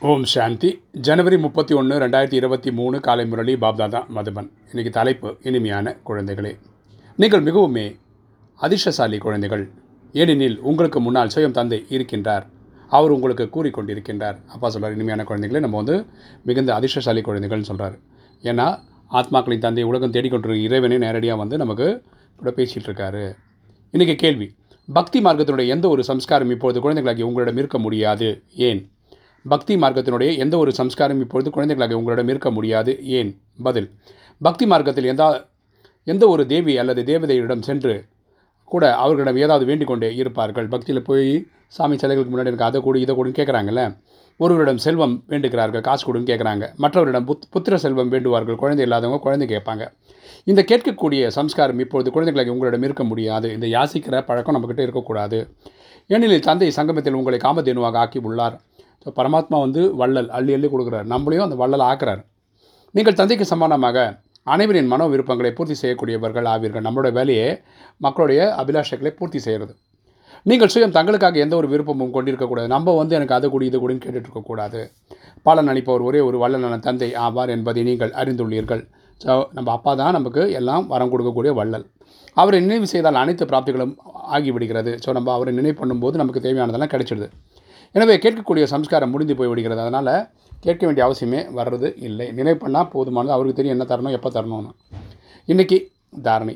ஓம் சாந்தி. ஜனவரி முப்பத்தி ஒன்று ரெண்டாயிரத்தி இருபத்தி மூணு காலை முரளி பாப்தாதா மதுபன். இன்றைக்கி தலைப்பு இனிமையான குழந்தைகளே. நீங்கள் மிகவுமே அதிர்ஷ்டசாலி குழந்தைகள். ஏனெனில் உங்களுக்கு முன்னால் சுயம் தந்தை இருக்கின்றார். அவர் உங்களுக்கு கூறிக்கொண்டிருக்கின்றார். அப்பா சொல்கிறார் இனிமையான குழந்தைகளே நம்ம வந்து மிகுந்த அதிர்ஷ்டசாலி குழந்தைகள்னு சொல்கிறார் ஏன்னா ஆத்மாக்களின் தந்தை உலகம் தேடிக்கொண்டிருக்கிற இறைவனே நேரடியாக வந்து நமக்கு கூட பேசிகிட்டு இருக்காரு. இன்றைக்கி கேள்வி பக்தி மார்க்கத்தினுடைய எந்த ஒரு சம்ஸ்காரம் இப்பொழுது குழந்தைகளாகி உங்களிடம் இருக்க முடியாது? ஏன்? பக்தி மார்க்கத்தினுடைய எந்த ஒரு சம்ஸ்காரம் இப்பொழுது குழந்தைகளாக உங்களிடம் இருக்க முடியாது? ஏன்? பதில். பக்தி மார்க்கத்தில் எந்த எந்த ஒரு தேவி அல்லது தேவதையிடம் சென்று கூட அவர்களிடம் ஏதாவது வேண்டிக்கொண்டே இருப்பார்கள். பக்தியில் போய் சாமி சிலைகளுக்கு முன்னாடி எனக்கு அதை கொடு இதை கொடுன்னு கேட்குறாங்கல்ல? ஒருவரிடம் செல்வம் வேண்டுகிறார்கள் காசு கொடுன்னு கேட்குறாங்க. மற்றவரிடம் புத் புத்திர செல்வம் வேண்டுவார்கள் குழந்தை இல்லாதவங்க குழந்தை கேட்பாங்க. இந்த கேட்கக்கூடிய சம்ஸ்காரம் இப்பொழுது குழந்தைகளாக உங்களிடம் இருக்க முடியாது. இந்த யாசிக்கிற பழக்கம் நம்மக்கிட்ட இருக்கக்கூடாது. ஏனெனில் தந்தை சங்கமத்தில் உங்களை காமதேனுவாக ஆக்கி உள்ளார். ஸோ பரமாத்மா வந்து வள்ளல் அள்ளி அள்ளி கொடுக்குறார். நம்மளையும் அந்த வள்ளல் ஆக்குறார். நீங்கள் தந்தைக்கு சமானமாக அனைவரின் மனோ விருப்பங்களை பூர்த்தி செய்யக்கூடியவர்கள் ஆவீர்கள். நம்மளோட வேலையே மக்களுடைய அபிலாஷைகளை பூர்த்தி செய்கிறது நீங்கள் சுயம் தங்களுக்காக எந்த ஒரு விருப்பமும் கொண்டிருக்கக்கூடாது. நம்ம வந்து எனக்கு அது கூடி இது கூடின்னு கேட்டுட்டு இருக்கக்கூடாது. பாலன் அளிப்பவர் ஒரே ஒரு வள்ளலான தந்தை ஆவார் என்பதை நீங்கள் அறிந்துள்ளீர்கள். ஸோ நம்ம அப்பா தான் நமக்கு எல்லாம் வரம் கொடுக்கக்கூடிய வள்ளல். அவரை நினைவு செய்தால் அனைத்து பிராப்திகளும் ஆகிவிடுகிறது. ஸோ நம்ம அவரை நினைவு பண்ணும்போது நமக்கு தேவையானதெல்லாம் கிடைச்சிடுது எனவே கேட்கக்கூடிய சம்ஸ்காரம் முடிந்து போய்விடுகிறது அதனால் கேட்க வேண்டிய அவசியமே வர்றது இல்லை. நினைவு பண்ணால் போதுமானது. அவருக்கு தெரியும் என்ன தரணும் எப்போ தரணும்னு. இன்றைக்கி தாரணை.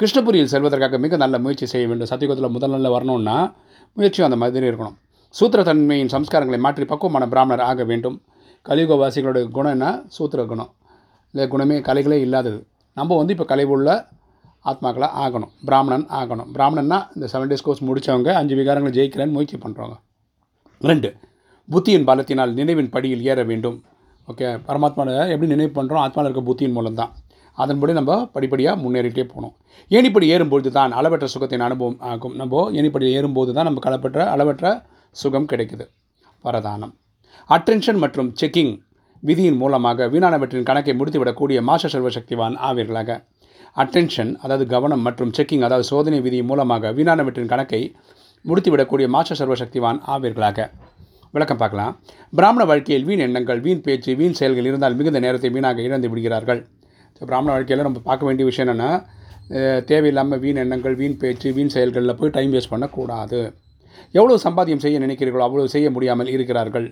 கிருஷ்ணபுரியில் செல்வதற்காக மிக நல்ல முயற்சி செய்ய வேண்டும். சத்தியகுதத்தில் முதல் நல்ல வரணும்னா முயற்சியும் அந்த மாதிரி இருக்கணும். சூத்திரத்தன்மையின் சம்ஸ்காரங்களை மாற்றி பக்குவமான பிராமணர் ஆக வேண்டும். கலியுகவாசிகளுடைய குணம் என்ன? சூத்திர குணம். இல்லை குணமே கலைகளே இல்லாதது. நம்ம வந்து இப்போ கலை உள்ள ஆத்மாக்களாக ஆகணும். பிராமணன் ஆகணும். பிராமணன்னா இந்த செவன் டேஸ் கோர்ஸ் முடித்தவங்க அஞ்சு விகாரங்களை ஜெயிக்கிறேன்னு முயற்சி பண்ணுறவங்க ரெண்டு புத்தியின் பலத்தினால் நினைவின் படியில் ஏற வேண்டும். ஓகே பரமாத்மாவை எப்படி நினைவு பண்ணுறோம் ஆத்மாவில் இருக்க புத்தியின் மூலம் தான் அதன்படி நம்ம படிப்படியாக முன்னேறிட்டே போகணும். ஏணிப்படி ஏறும்பொழுது தான் அளவற்ற சுகத்தின் அனுபவம் ஆகும். நம்ம ஏணிப்படி ஏறும்போது தான் நம்ம களப்பற்ற அளவற்ற சுகம் கிடைக்குது. வரதானம். அட்டென்ஷன் மற்றும் செக்கிங் விதியின் மூலமாக வீணானவற்றின் கணக்கை முடித்துவிடக்கூடிய மாச சர்வசக்திவான் ஆவீர்களாக. அட்டென்ஷன் அதாவது கவனம் மற்றும் செக்கிங் அதாவது சோதனை விதியின் மூலமாக வீணானவற்றின் கணக்கை முடித்துவிடக்கூடிய மாற்ற சர்வசக்திவான் ஆவீர்களாக. விளக்கம் பார்க்கலாம். பிராமண வாழ்க்கையில் வீண் எண்ணங்கள் வீண் பேச்சு வீண் செயல்கள் இருந்தால் மிகுந்த நேரத்தை வீணாக இழந்து விடுகிறார்கள். ஸோ பிராமண வாழ்க்கையில் நம்ம பார்க்க வேண்டிய விஷயம் என்னென்னா தேவையில்லாமல் வீண் எண்ணங்கள் வீண் பேச்சு வீண் செயல்களில் போய் டைம் வேஸ்ட் பண்ணக்கூடாது. எவ்வளோ சம்பாத்தியம் செய்ய நினைக்கிறீர்களோ அவ்வளோ செய்ய முடியாமல் இருக்கிறார்கள்.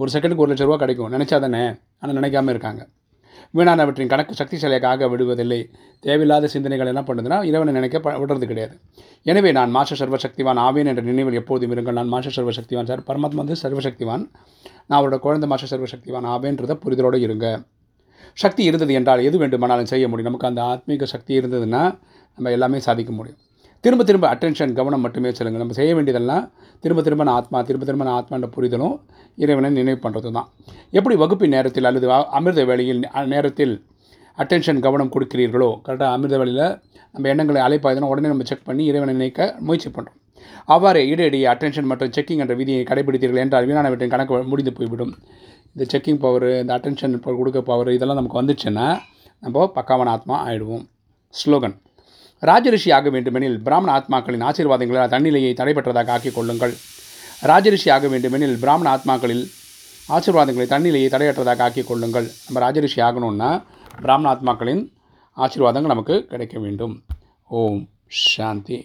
ஒரு செகண்டுக்கு ஒரு லட்ச ரூபா கிடைக்கும். நினச்சா தானே ஆனால் நினைக்காம இருக்காங்க. வீணானவற்றின் கணக்கு சக்திசாலியாக விடுவதில்லை. தேவையில்லாத சிந்தனைகள் என்ன பண்ணுதுன்னா இறைவனை நினைக்க விடுறது கிடையாது. எனவே நான் மாஷ சர்வசக்திவான் ஆவேன் என்ற நினைவில் எப்போதும் இருங்கள். நான் மாஷ சர்வசக்திவான் சார். பரமாத்மா வந்து சர்வசக்திவான். நான் அவரோட குழந்தை மாஷ சர்வசக்திவான் ஆவேன்றதை புரிதலோடு இருங்க. சக்தி இருந்தது என்றால் எது வேண்டுமானாலும் செய்ய முடியும். நமக்கு அந்த ஆத்மீக சக்தி இருந்ததுன்னா நம்ம எல்லாமே சாதிக்க முடியும். திரும்ப திரும்ப அட்டென்ஷன் கவனம் மட்டுமே செல்லுங்கள். நம்ம செய்ய வேண்டியதெல்லாம் திரும்ப திரும்ப நான் ஆத்மா திரும்ப திரும்ப நான் ஆத்மான்ற புரிதலும் இறைவனை நினைவு பண்ணுறது தான் எப்படி வகுப்பின் நேரத்தில் அல்லது அமிர்த வேலையில் நேரத்தில் அட்டென்ஷன் கவனம் கொடுக்கிறீர்களோ கரெக்டாக அமிர்த வேலையில் நம்ம எண்ணங்களை அழைப்பாயுதுன்னா உடனே நம்ம செக் பண்ணி இறைவனை நினைக்க முயற்சி பண்ணுறோம் அவ்வாறு இடையிடையே அட்டென்ஷன் மற்றும் செக்கிங் என்ற விதியை கடைபிடித்தீர்கள் என்றால் வீணானவற்றின் கணக்கு முடிந்து போய்விடும். இந்த செக்கிங் பவர் இந்த அட்டென்ஷன் கொடுக்க பவர் இதெல்லாம் நமக்கு வந்துச்சுன்னா நம்ம பக்காவான ஆத்மா ஆகிடுவோம் ஸ்லோகன் ராஜரிஷி ஆக வேண்டுமெனில் பிராமண ஆத்மாக்களின் ஆசீர்வாதங்களால் தன்னிலையை தடைபெற்றதாக ஆக்கிக் கொள்ளுங்கள். ராஜரிஷி ஆக வேண்டுமெனில் பிராமண ஆத்மாக்களில் ஆசீர்வாதங்களை தன்னிலையை தடையற்றதாக ஆக்கிக் கொள்ளுங்கள். நம்ம ராஜரிஷி ஆகணும்னா பிராமண ஆத்மாக்களின் ஆசீர்வாதங்கள் நமக்கு கிடைக்க வேண்டும். ஓம் சாந்தி.